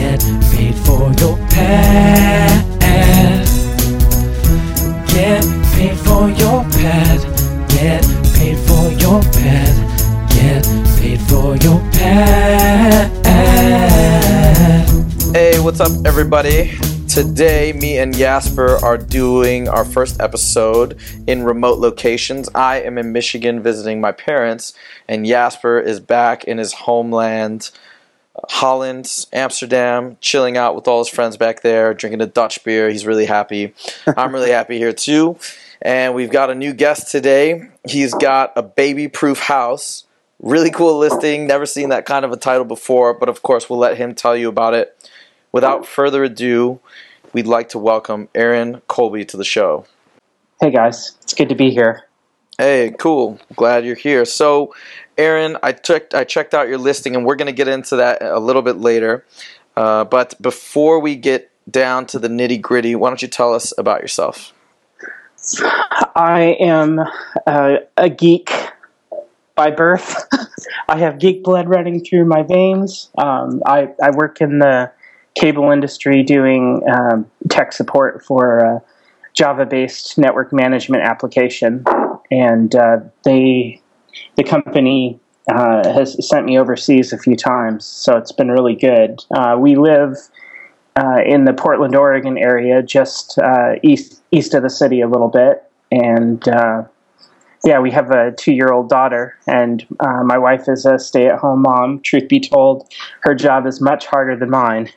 Get paid for your pad. Get paid for your pad. Get paid for your pad. Get paid for your pad. Hey, what's up, everybody? Today, me and Jasper are doing our first episode in remote locations. I am in Michigan visiting my parents, and Jasper is back in his homeland, Holland, Amsterdam, chilling out with all his friends back there, drinking a Dutch beer. He's really happy. I'm really happy here too. And we've got a new guest today. He's got a baby proof house. Really cool listing. Never seen that kind of a title before, but of course, we'll let him tell you about it. Without further ado, we'd like to welcome Aaron Colby to the show. Hey guys, it's good to be here. Hey, cool. Glad you're here. So, Aaron, I checked I checked out your listing, and we're going to get into that a little bit later. Uh, but before we get down to the nitty gritty, why don't you tell us about yourself? I am uh, a geek by birth. I have geek blood running through my veins. Um, I, I work in the cable industry doing um, tech support for a Java based network management application. And uh, they, the company uh, has sent me overseas a few times, so it's been really good. Uh, we live uh, in the Portland, Oregon area, just uh, east east of the city a little bit, and uh, yeah, we have a two year old daughter, and uh, my wife is a stay at home mom. Truth be told, her job is much harder than mine.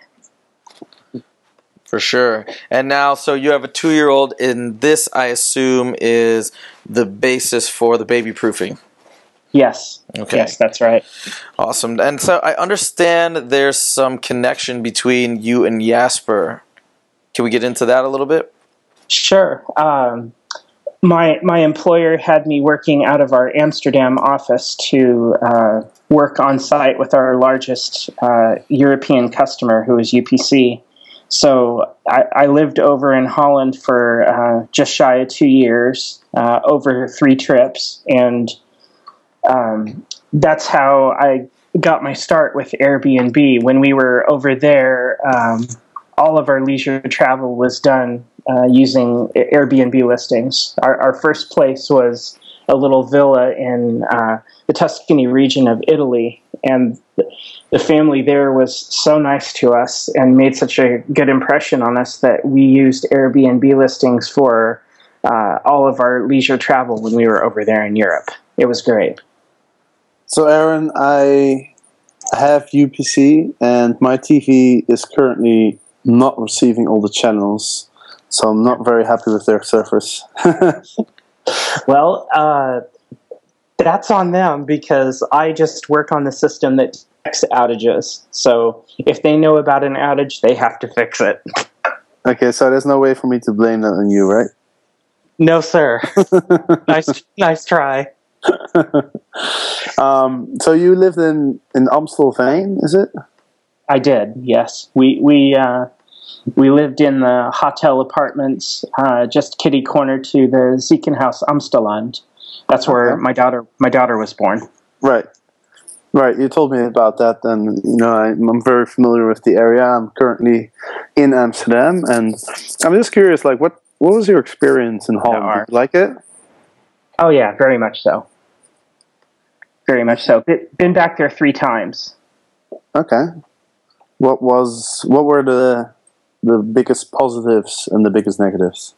For sure. And now, so you have a two year old, and this, I assume, is the basis for the baby proofing. Yes. Okay. Yes, that's right. Awesome. And so I understand there's some connection between you and Jasper. Can we get into that a little bit? Sure. Um, my my employer had me working out of our Amsterdam office to uh, work on site with our largest uh, European customer, who is UPC. So I, I lived over in Holland for uh, just shy of two years, uh, over three trips, and um, that's how I got my start with Airbnb. When we were over there, um, all of our leisure travel was done uh, using Airbnb listings. Our, our, first place was a little villa in uh, the Tuscany region of Italy, and the family there was so nice to us and made such a good impression on us that we used Airbnb listings for uh, all of our leisure travel when we were over there in Europe. It was great. So, Aaron, I have UPC, and my TV is currently not receiving all the channels, so I'm not very happy with their service. well, uh, that's on them because I just work on the system that detects outages. So if they know about an outage, they have to fix it. Okay, so there's no way for me to blame that on you, right? No, sir. nice, nice try. um, so you lived in in Amstelveen, is it? I did. Yes, we we uh, we lived in the hotel apartments, uh, just kitty corner to the Ziekenhuis Amstelland. That's where okay. my daughter my daughter was born. Right, right. You told me about that, and you know I'm, I'm very familiar with the area. I'm currently in Amsterdam, and I'm just curious, like what what was your experience in Holland? Did you like it? Oh yeah, very much so. Very much so. Been back there three times. Okay. What was what were the the biggest positives and the biggest negatives?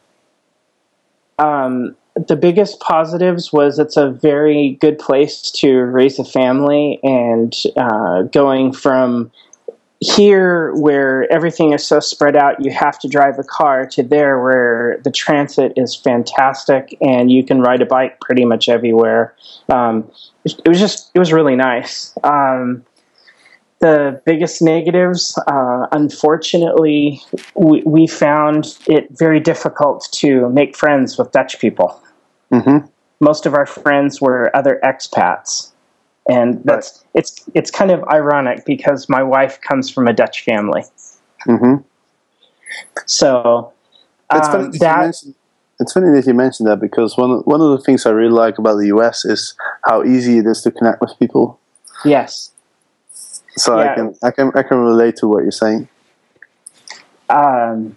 Um, the biggest positives was it's a very good place to raise a family and uh, going from here where everything is so spread out you have to drive a car to there where the transit is fantastic and you can ride a bike pretty much everywhere um, it was just it was really nice um, the biggest negatives, uh, unfortunately, we, we found it very difficult to make friends with Dutch people. Mm-hmm. Most of our friends were other expats, and that's it's it's kind of ironic because my wife comes from a Dutch family. Mm-hmm. So It's um, funny that you that mentioned. It's funny that you mentioned that because one of, one of the things I really like about the US is how easy it is to connect with people. yes. So I can I can I can relate to what you're saying. um,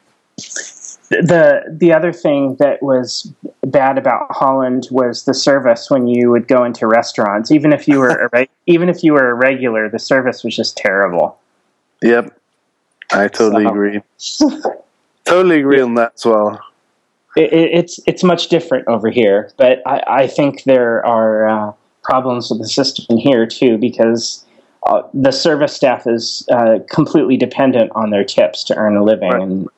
the the other thing that was bad about Holland was the service when you would go into restaurants. Even if you were a even if you were a regular, the service was just terrible. Yep, I totally So- agree. Totally agree on that as well. It, it, it's it's much different over here, but I, I think there are uh, problems with the system here too because. Uh, the service staff is uh, completely dependent on their tips to earn a living, Right. and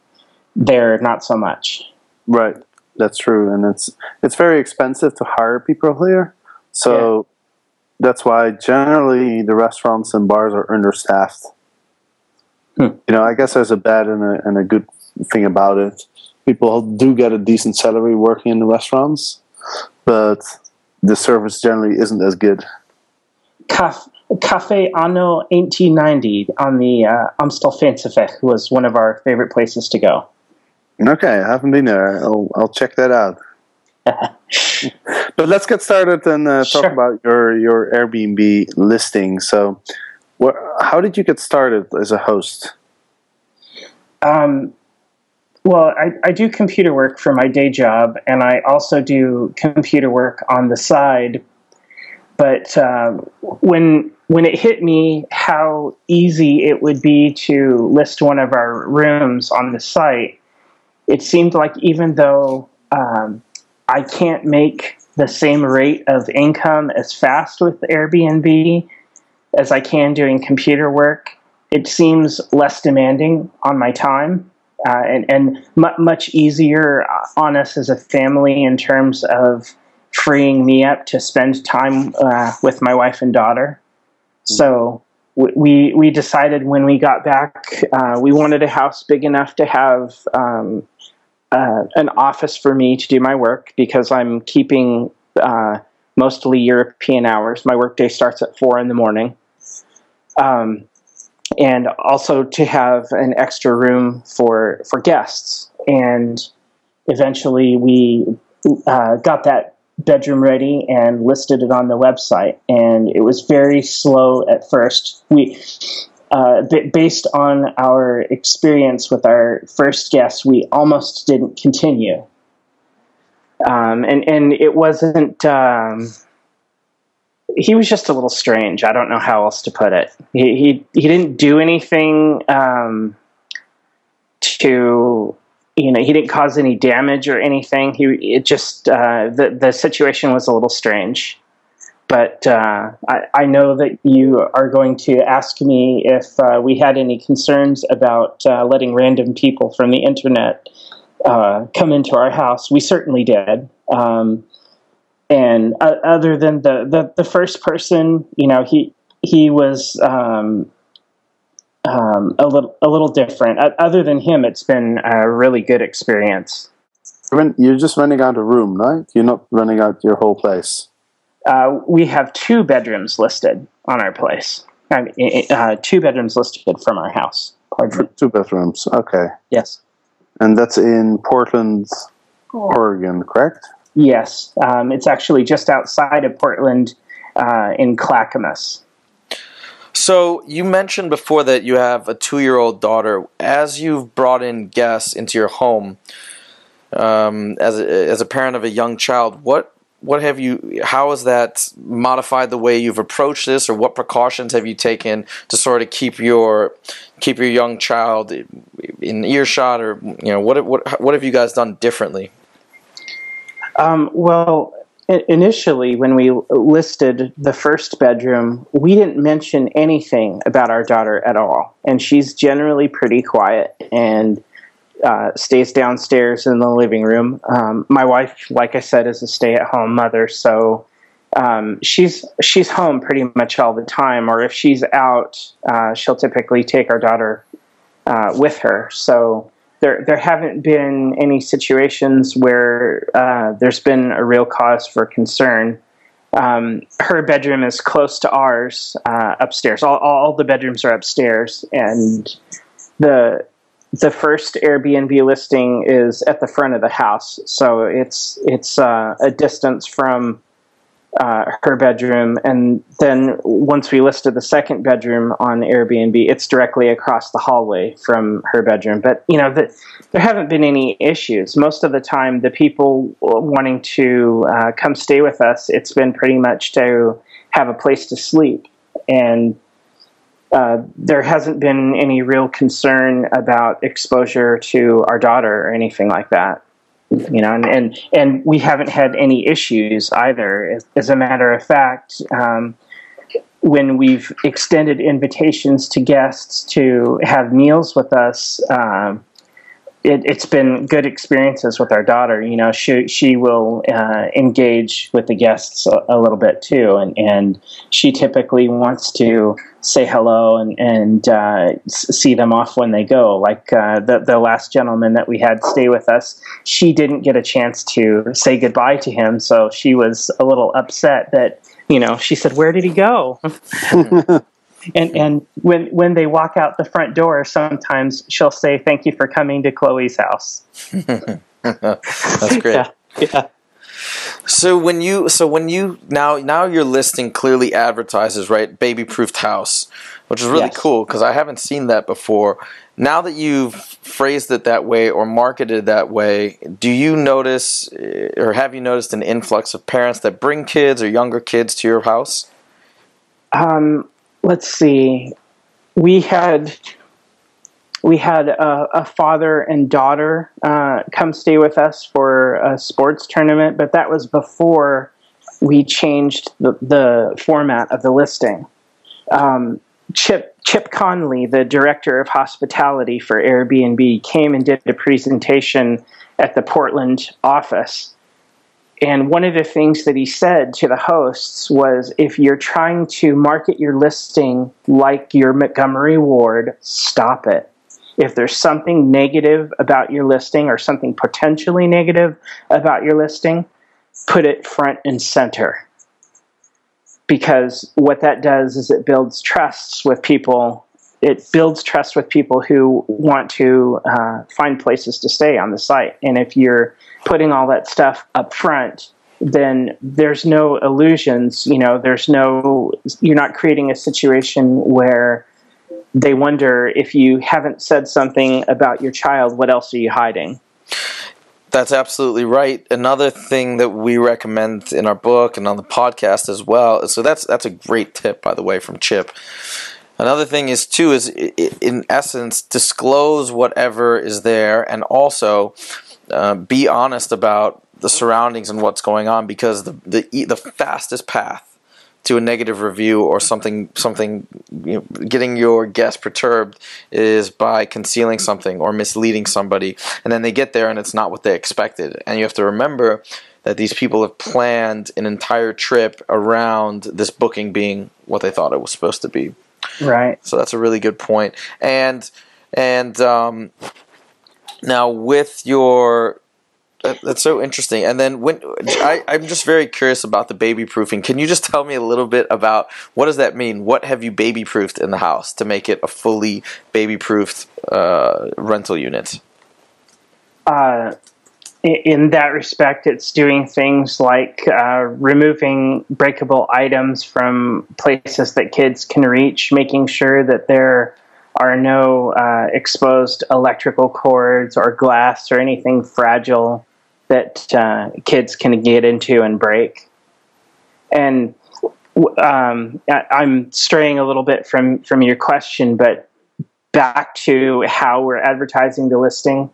they're not so much. Right, that's true, and it's it's very expensive to hire people here. So that's why generally the restaurants and bars are understaffed. Hmm. You know, I guess there's a bad and a, and a good thing about it. People do get a decent salary working in the restaurants, but the service generally isn't as good. Caf- Cafe Anno 1890 on the uh, Amstelveenseweg was one of our favorite places to go. Okay, I haven't been there. I'll, I'll check that out. but let's get started and uh, talk Sure. about your, your Airbnb listing. So, what, how did you get started as a host? Um, well, I, I do computer work for my day job, and I also do computer work on the side. But um, when when it hit me how easy it would be to list one of our rooms on the site, it seemed like even though um, I can't make the same rate of income as fast with Airbnb as I can doing computer work, it seems less demanding on my time uh, and, and mu- much easier on us as a family in terms of freeing me up to spend time uh, with my wife and daughter. So we we decided when we got back, uh, we wanted a house big enough to have um, uh, an office for me to do my work because I'm keeping uh, mostly European hours. My workday starts at four in the morning. Um, and also to have an extra room for for guests. And eventually, we uh, got that bedroom ready and listed it on the website. And it was very slow at first. We. Uh, based on our experience with our first guest, we almost didn't continue, um, and and it wasn't. Um, he was just a little strange. I don't know how else to put it. He he, he didn't do anything um, to you know he didn't cause any damage or anything. He it just uh, the the situation was a little strange. But uh, I, I know that you are going to ask me if uh, we had any concerns about uh, letting random people from the internet uh, come into our house. We certainly did. Um, and uh, other than the, the the first person, you know, he he was um, um, a little a little different. Other than him, it's been a really good experience. You're just renting out a room, right? You're not renting out your whole place. Uh, we have two bedrooms listed on our place. I mean, uh, two bedrooms listed from our house. Pardon. Two bedrooms. Okay, Yes. and that's in Portland, Oregon, correct? Yes. Um, it's actually just outside of Portland uh, in Clackamas. So you mentioned before that you have a two-year-old daughter. As you've brought in guests into your home, um, as a, as a parent of a young child, what what have you? How has that modified the way you've approached this, or what precautions have you taken to sort of keep your keep your young child in earshot, or you know what what what have you guys done differently? Um, well, initially, when we listed the first bedroom, we didn't mention anything about our daughter at all. And she's generally pretty quiet and uh, stays downstairs in the living room. Um, my wife, like I said, is a stay at home mother, so um, she's she's home pretty much all the time, or if she's out, uh, she'll typically take our daughter uh, with her. So there there haven't been any situations where uh, there's been a real cause for concern. Um, her bedroom is close to ours uh, upstairs. All, all the bedrooms are upstairs, and the the first Airbnb listing is at the front of the house, so it's it's uh, a distance from uh, her bedroom, and then once we listed the second bedroom on Airbnb, it's directly across the hallway from her bedroom. But you know, the, there haven't been any issues. Most of the time, the people wanting to uh, come stay with us, it's been pretty much to have a place to sleep, and uh, there hasn't been any real concern about exposure to our daughter or anything like that you know, and, and, and we haven't had any issues either. As, as a matter of fact, um, when we've extended invitations to guests to have meals with us, um, it, has been good experiences with our daughter. You know, she she will uh, engage with the guests a, a, little bit too, and and she typically wants to say hello and and uh, see them off when they go. Like uh, the the last gentleman that we had stay with us, she didn't get a chance to say goodbye to him, so she was a little upset that you know she said, "Where did he go?" and and when when they walk out the front door, sometimes she'll say, "Thank you for coming to Chloe's house." That's great. yeah. yeah. So when you so when you now now your listing clearly advertises right baby proofed house, which is really yes. cool because I haven't seen that before. Now that you've phrased it that way or marketed that way, do you notice or have you noticed an influx of parents that bring kids or younger kids to your house? Um, let's see, we had we had a, a father and daughter uh, come stay with us for a sports tournament, but that was before we changed the, the format of the listing. Um, Chip Chip Conley, the director of hospitality for Airbnb, came and did a presentation at the Portland office and one of the things that he said to the hosts was if you're trying to market your listing like your Montgomery Ward, stop it. If there's something negative about your listing or something potentially negative about your listing, put it front and center. Because what that does is it builds trust with people. It builds trust with people who want to uh, find places to stay on the site. And if you're putting all that stuff up front, then there's no illusions. You know, there's no, you're not creating a situation where they wonder if you haven't said something about your child, what else are you hiding? That's absolutely right. Another thing that we recommend in our book and on the podcast as well. So that's that's a great tip, by the way, from Chip. Another thing is too is in essence disclose whatever is there, and also uh, be honest about the surroundings and what's going on because the the the fastest path to a negative review or something something you know, getting your guest perturbed is by concealing something or misleading somebody. And then they get there and it's not what they expected. And you have to remember that these people have planned an entire trip around this booking being what they thought it was supposed to be. Right. So that's a really good point. And and um, now, with your that, that's so interesting. And then when I, I'm just very curious about the baby proofing. Can you just tell me a little bit about what does that mean? What have you baby proofed in the house to make it a fully baby proofed uh, rental unit? Uh, in that respect, it's doing things like uh, removing breakable items from places that kids can reach, making sure that they're are no uh, exposed electrical cords or glass or anything fragile that uh, kids can get into and break. And um, I'm straying a little bit from from your question, but back to how we're advertising the listing.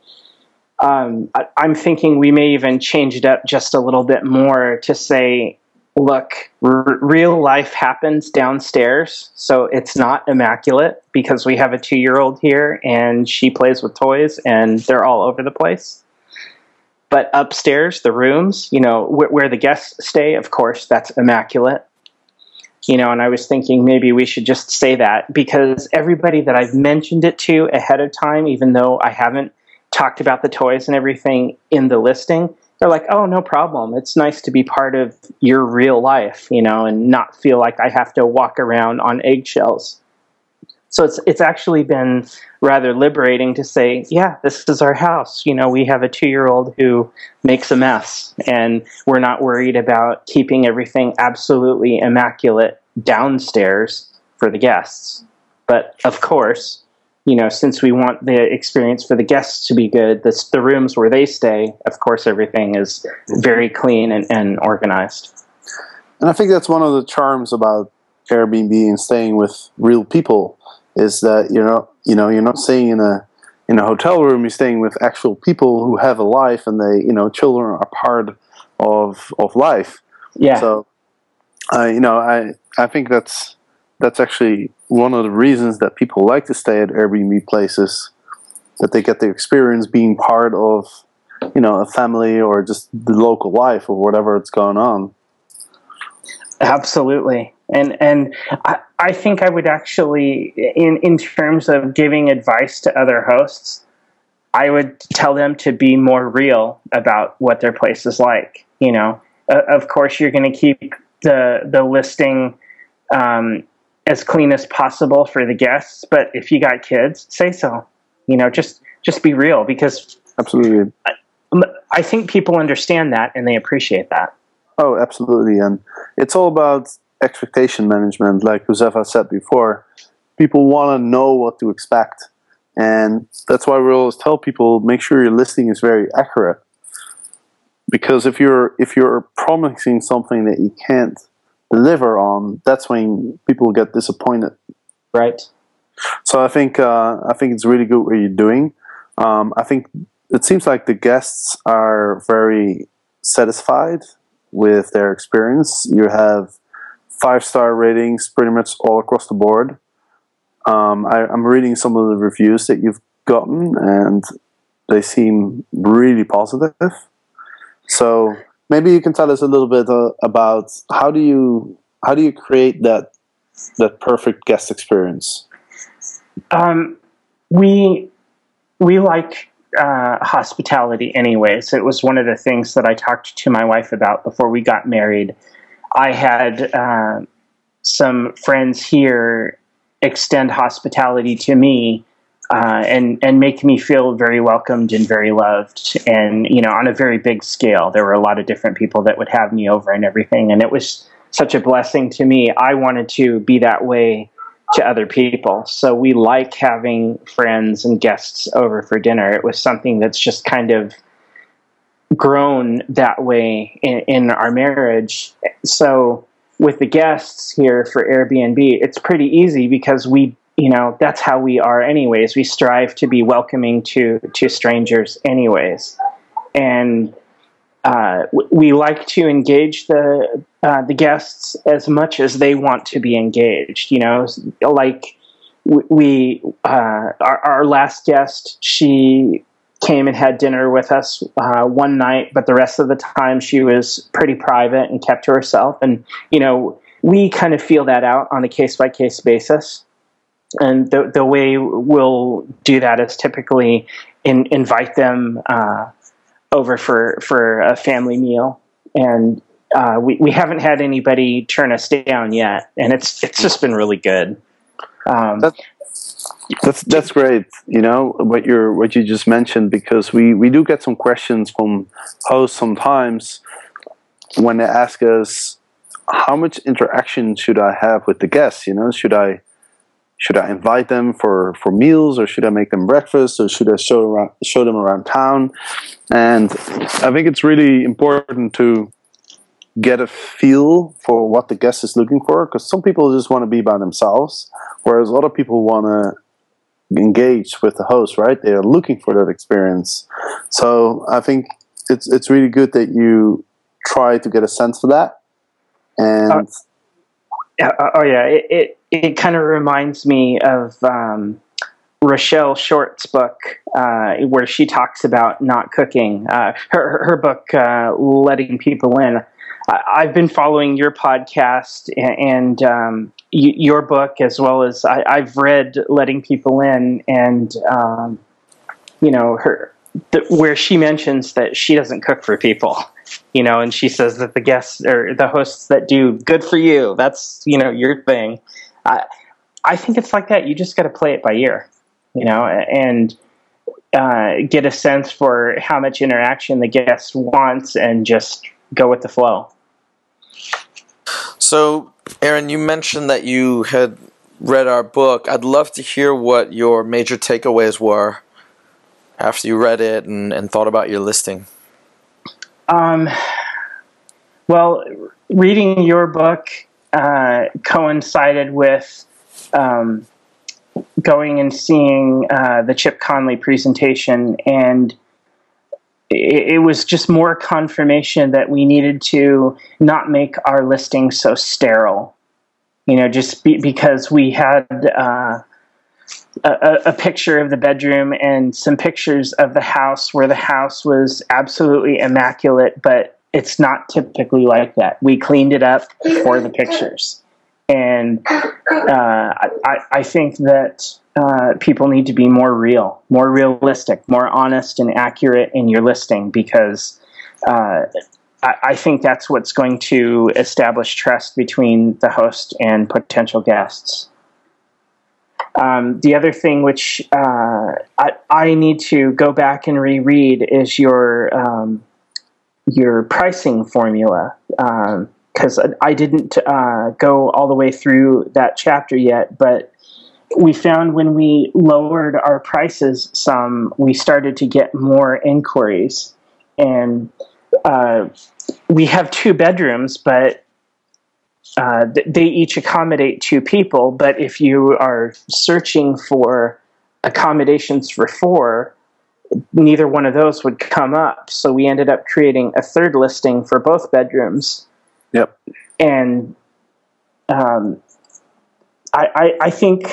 Um, I, I'm thinking we may even change it up just a little bit more to say look, r- real life happens downstairs, so it's not immaculate because we have a two year old here and she plays with toys and they're all over the place. but upstairs, the rooms, you know, wh- where the guests stay, of course, that's immaculate. You know, and I was thinking maybe we should just say that because everybody that I've mentioned it to ahead of time, even though I haven't talked about the toys and everything in the listing, they're like, oh, no problem. It's nice to be part of your real life, you know, and not feel like I have to walk around on eggshells. So it's it's actually been rather liberating to say, yeah, this is our house. You know, we have a two year old who makes a mess, and we're not worried about keeping everything absolutely immaculate downstairs for the guests. But of course, you know, since we want the experience for the guests to be good, the, the rooms where they stay, of course, everything is very clean and, and organized. And I think that's one of the charms about Airbnb and staying with real people is that you know you know you're not staying in a in a hotel room you're staying with actual people who have a life and they you know children are part of of life Yeah. so uh, you know i i think that's that's actually one of the reasons that people like to stay at airbnb places that they get the experience being part of you know a family or just the local life or whatever it's going on Absolutely. And and I, I think I would actually in in terms of giving advice to other hosts, I would tell them to be more real about what their place is like. You know, uh, of course you're going to keep the the listing um, as clean as possible for the guests, but if you got kids, say so. You know, just just be real because absolutely I think people understand that and they appreciate that. Oh, absolutely. And it's all about expectation management. Like Huzefa said before, people want to know what to expect. And that's why we always tell people make sure your listing is very accurate. Because if you're if you're promising something that you can't deliver on, that's when people get disappointed. Right. So I think uh, I think it's really good what you're doing. Um, I think it seems like the guests are very satisfied with their experience. You have five star ratings pretty much all across the board. Um, I, I'm reading some of the reviews that you've gotten, and they seem really positive. So maybe you can tell us a little bit uh, about how do you how do you create that that perfect guest experience? Um, we we like uh, hospitality anyways. It was one of the things that I talked to my wife about before we got married. I had uh, some friends here extend hospitality to me uh, and and make me feel very welcomed and very loved, and you know, on a very big scale. There were a lot of different people that would have me over and everything, and it was such a blessing to me. I wanted to be that way to other people. So we like having friends and guests over for dinner. It was something that's just kind of grown that way in, in our marriage. So with the guests here for Airbnb, it's pretty easy because we, you know, that's how we are anyways. We strive to be welcoming to to strangers anyways. And uh, we like to engage the uh, the guests as much as they want to be engaged. You know, like we uh, our, our, last guest, she came and had dinner with us uh, one night, but the rest of the time she was pretty private and kept to herself. And you know, we kind of feel that out on a case by case basis. And the the way we'll do that is typically in, invite them uh, over for for a family meal, and uh, we we haven't had anybody turn us down yet, and it's it's just been really good. Um, that's, that's that's great. You know what you're what you just mentioned because we we do get some questions from hosts sometimes when they ask us how much interaction should I have with the guests. You know, should I should I invite them for, for meals or should I make them breakfast or should I show around, show them around town? And I think it's really important to get a feel for what the guest is looking for because some people just want to be by themselves, whereas other people want to engage with the host, right? They are looking for that experience. So I think it's it's really good that you try to get a sense for that. And uh, oh yeah, it, it it kind of reminds me of um, Rochelle Short's book, uh, where she talks about not cooking. Uh, her her book, uh, "Letting People In." I, have been following your podcast and, and um, y- your book, as well as I, have read "Letting People In," and um, you know her where she mentions that she doesn't cook for people. You know, and she says that the guests or the hosts that do good for you. That's you know your thing. I I think it's like that. You just got to play it by ear you know, and uh, get a sense for how much interaction the guest wants and just go with the flow. So, Aaron, you mentioned that you had read our book. I'd love to hear what your major takeaways were after you read it and, and thought about your listing. Um, well, reading your book uh, coincided with um, going and seeing uh, the Chip Conley presentation, and it, it, was just more confirmation that we needed to not make our listing so sterile. You know, just be, because we had uh, a, a picture of the bedroom and some pictures of the house where the house was absolutely immaculate, but it's not typically like that. We cleaned it up for the pictures and uh, I, I, think that uh, people need to be more real, more realistic, more honest and accurate in your listing because uh, I, I, think that's what's going to establish trust between the host and potential guests. Um, the other thing which uh, I, I, need to go back and reread is your um, your pricing formula. Um, because I didn't uh, go all the way through that chapter yet, but we found when we lowered our prices some, we started to get more inquiries. And uh, we have two bedrooms, but uh, they each accommodate two people. But if you are searching for accommodations for four, neither one of those would come up. So we ended up creating a third listing for both bedrooms Yep. And um, I, I, I think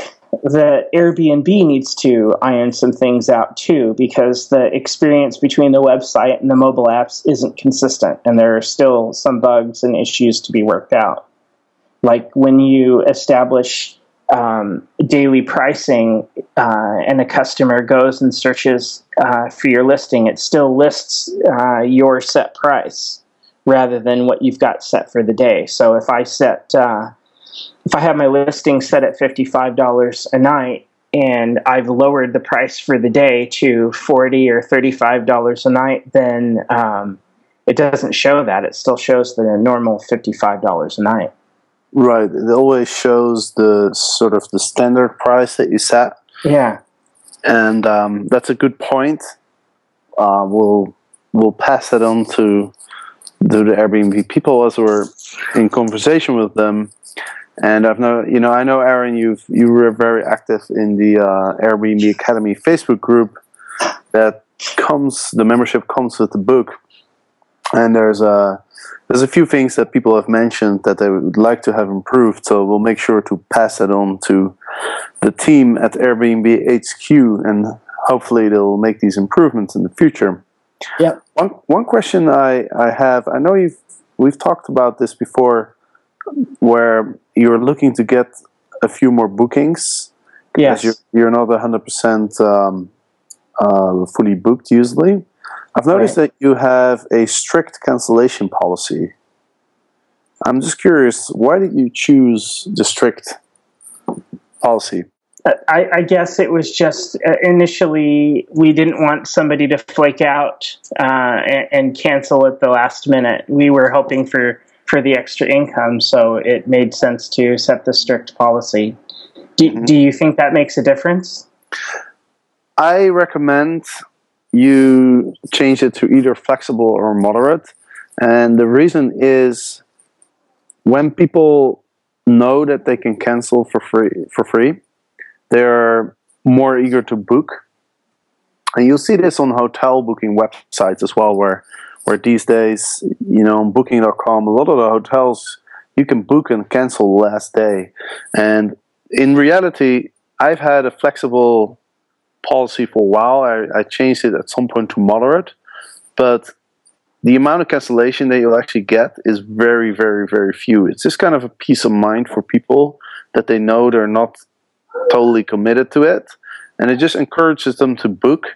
that Airbnb needs to iron some things out too, because the experience between the website and the mobile apps isn't consistent, and there are still some bugs and issues to be worked out. Like when you establish um, daily pricing uh, and a customer goes and searches uh, for your listing, it still lists uh, your set price rather than what you've got set for the day. So if I set, uh, if I have my listing set at $55 a night and I've lowered the price for the day to 40 or $35 a night, then um, it doesn't show that. It still shows the normal $55 a night. Right. It always shows the sort of the standard price that you set. Yeah. And um, that's a good point. Uh, we'll we'll pass that on to to the Airbnb people as we're in conversation with them. And I've know, you know, I know Aaron, you've you were very active in the uh, Airbnb Academy Facebook group. That comes, the membership comes with the book, and there's a there's a few things that people have mentioned that they would like to have improved. So we'll make sure to pass that on to the team at Airbnb HQ, and hopefully they'll make these improvements in the future. Yeah. One one question I, I have I know you've we've talked about this before where you're looking to get a few more bookings. Yes. You're, you're not 100% um, uh, fully booked usually. I've noticed right. that you have a strict cancellation policy. I'm just curious, why did you choose the strict policy? I, I, guess it was just uh, initially we didn't want somebody to flake out uh, and, and, cancel at the last minute. We were hoping for, for the extra income, so it made sense to set the strict policy. Do, mm-hmm. do you think that makes a difference? I recommend you change it to either flexible or moderate. And the reason is when people know that they can cancel for free for free they're more eager to book. And you'll see this on hotel booking websites as well, where where these days, you know, on booking.com, a lot of the hotels you can book and cancel last day. And in reality, I've had a flexible policy for a while. I, I changed it at some point to moderate, but the amount of cancellation that you'll actually get is very, very, very few. It's just kind of a peace of mind for people that they know they're not totally committed to it, and it just encourages them to book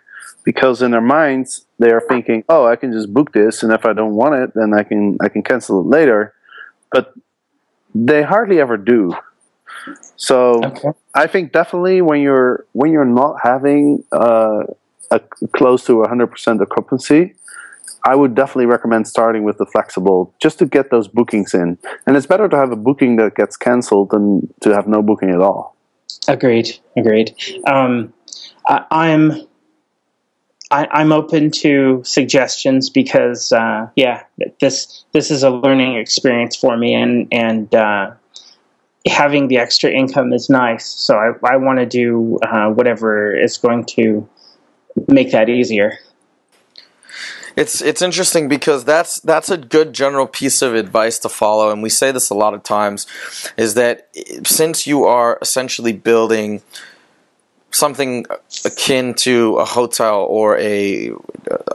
because in their minds they are thinking, "Oh, I can just book this, and if I don't want it, then I can I can cancel it later." But they hardly ever do. So Okay. I think definitely when you're when you're not having uh, a close to 100% occupancy, I would definitely recommend starting with the flexible just to get those bookings in. And it's better to have a booking that gets cancelled than to have no booking at all. Agreed. Agreed. Um, I, I'm I, I'm open to suggestions because uh, yeah, this this is a learning experience for me, and and uh, having the extra income is nice. So I, I want to do uh, whatever is going to make that easier. It's it's interesting because that's that's a good general piece of advice to follow, and we say this a lot of times, is that since you are essentially building something akin to a hotel or a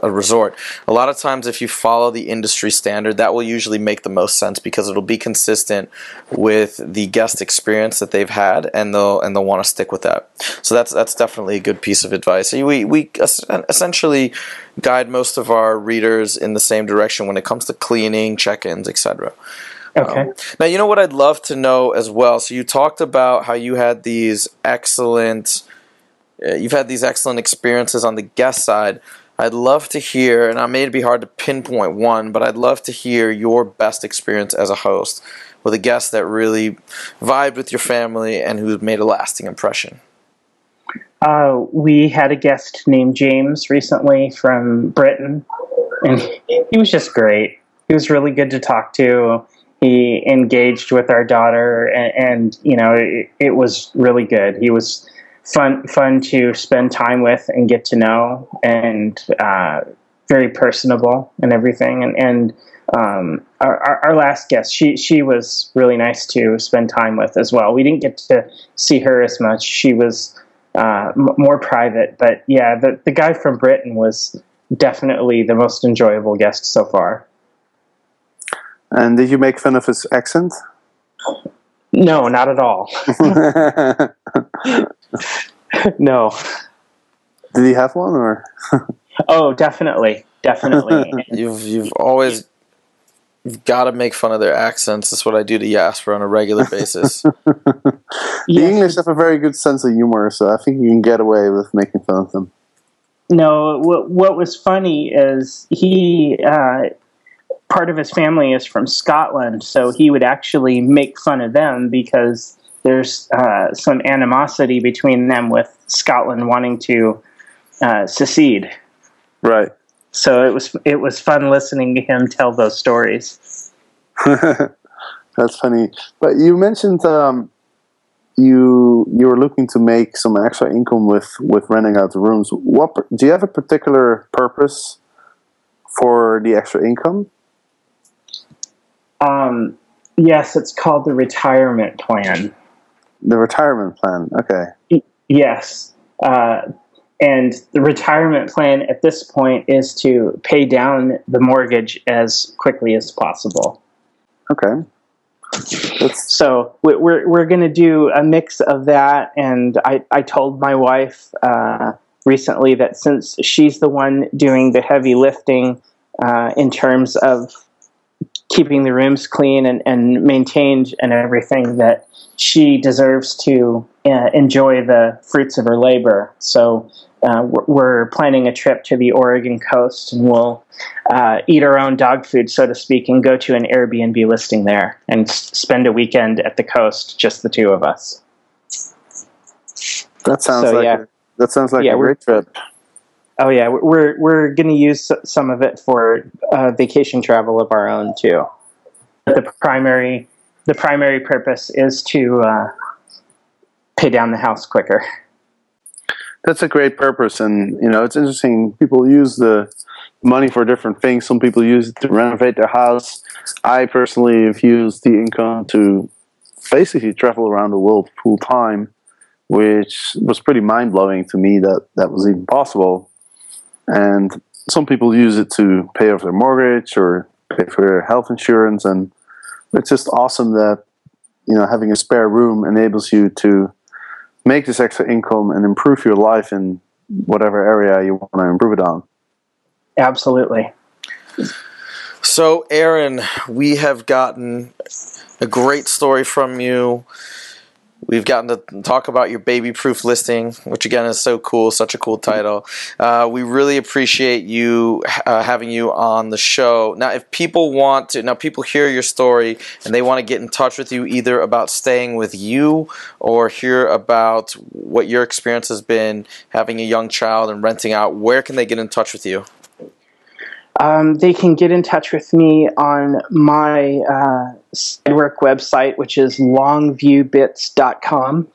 a resort. A lot of times, if you follow the industry standard, that will usually make the most sense because it'll be consistent with the guest experience that they've had, and they'll and they'll want to stick with that. So that's that's definitely a good piece of advice. We we essentially guide most of our readers in the same direction when it comes to cleaning, check-ins, etc. Okay. Um, now, you know what I'd love to know as well. So you talked about how you had these excellent, you've had these excellent experiences on the guest side. I'd love to hear, and I may be hard to pinpoint one, but I'd love to hear your best experience as a host with a guest that really vibed with your family and who made a lasting impression. Uh, we had a guest named James recently from Britain, and he was just great. He was really good to talk to. He engaged with our daughter, and, and you know, it, it was really good. He was fun, fun to spend time with and get to know, and uh, very personable and everything. And, and um, our, our, our last guest, she she was really nice to spend time with as well. We didn't get to see her as much. She was uh, m- more private. But yeah, the, the guy from Britain was definitely the most enjoyable guest so far. And did you make fun of his accent? No, not at all. no. Did he have one or? Oh, definitely, definitely. You've you've always you've got to make fun of their accents. That's what I do to Jasper on a regular basis. The Yes. English have a very good sense of humor, so I think you can get away with making fun of them. No, what, what was funny is he, uh, part of his family is from Scotland, so he would actually make fun of them because there's uh, some animosity between them with Scotland wanting to uh, secede. Right. So it was it was fun listening to him tell those stories. That's funny. But you mentioned um, you you were looking to make some extra income with with renting out the rooms. What do you have a particular purpose for the extra income? Um, yes, it's called the retirement plan. The retirement plan. Okay. Yes. Uh, and the retirement plan at this point is to pay down the mortgage as quickly as possible. Okay. That's So we- we're, we're going to do a mix of that. And I, I told my wife uh, recently that since she's the one doing the heavy lifting uh, in terms of keeping the rooms clean and, and maintained and everything, that she deserves to uh, enjoy the fruits of her labor. So uh, we're- planning a trip to the Oregon coast, and we'll uh, eat our own dog food, so to speak, and go to an Airbnb listing there and s- spend a weekend at the coast, just the two of us. that sounds So, like yeah. a, that sounds like Yeah, a great trip. Oh yeah, we're we're going to use some of it for uh, vacation travel of our own too. The primary the primary purpose is to uh, pay down the house quicker. That's a great purpose, and you know it's interesting. People use the money for different things. Some people use it to renovate their house. I personally have used the income to basically travel around the world full time which was pretty mind blowing to me that that was even possible. And some people use it to pay off their mortgage or pay for their health insurance, and it's just awesome that you know having a spare room enables you to make this extra income and improve your life in whatever area you want to improve it on. Absolutely. So, Aaron, we have gotten a great story from you. We've gotten to talk about your baby proof listing, which again is so cool, such a cool title. Uh, we really appreciate you uh, having you on the show. Now, if people want to, now people hear your story and they want to get in touch with you either about staying with you or hear about what your experience has been having a young child and renting out, where can they get in touch with you? Um, they can get in touch with me on my uh, Sidework website, which is longviewbits.com.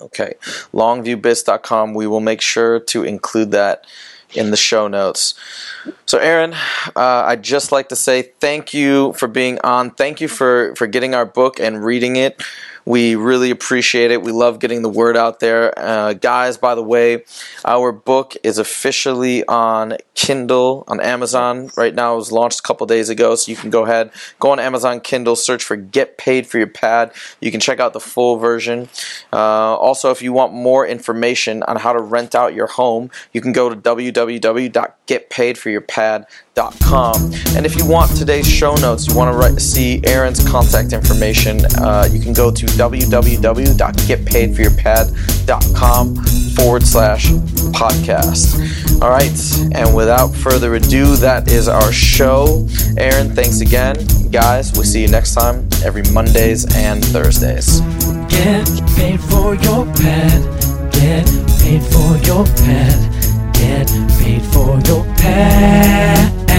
Okay, longviewbits.com. We will make sure to include that in the show notes. So, Aaron, uh, I'd just like to say thank you for being on. Thank you for, for getting our book and reading it. We really appreciate it. We love getting the word out there. Uh, guys, by the way, our book is officially on Kindle on Amazon right now. It was launched a couple days ago, so you can go ahead, go on Amazon Kindle, search for Get Paid for Your Pad. You can check out the full version. Uh, also, if you want more information on how to rent out your home, you can go to www.getpaidforyourpad.com. And if you want today's show notes, you want to write, see Aaron's contact information, uh, you can go to www.getpaidforyourpad.com forward slash podcast. All right, and without further ado, that is our show. Aaron, thanks again. Guys, we'll see you next time every Mondays and Thursdays. Get paid for your pad. Get paid for your pad. Get paid for your pad.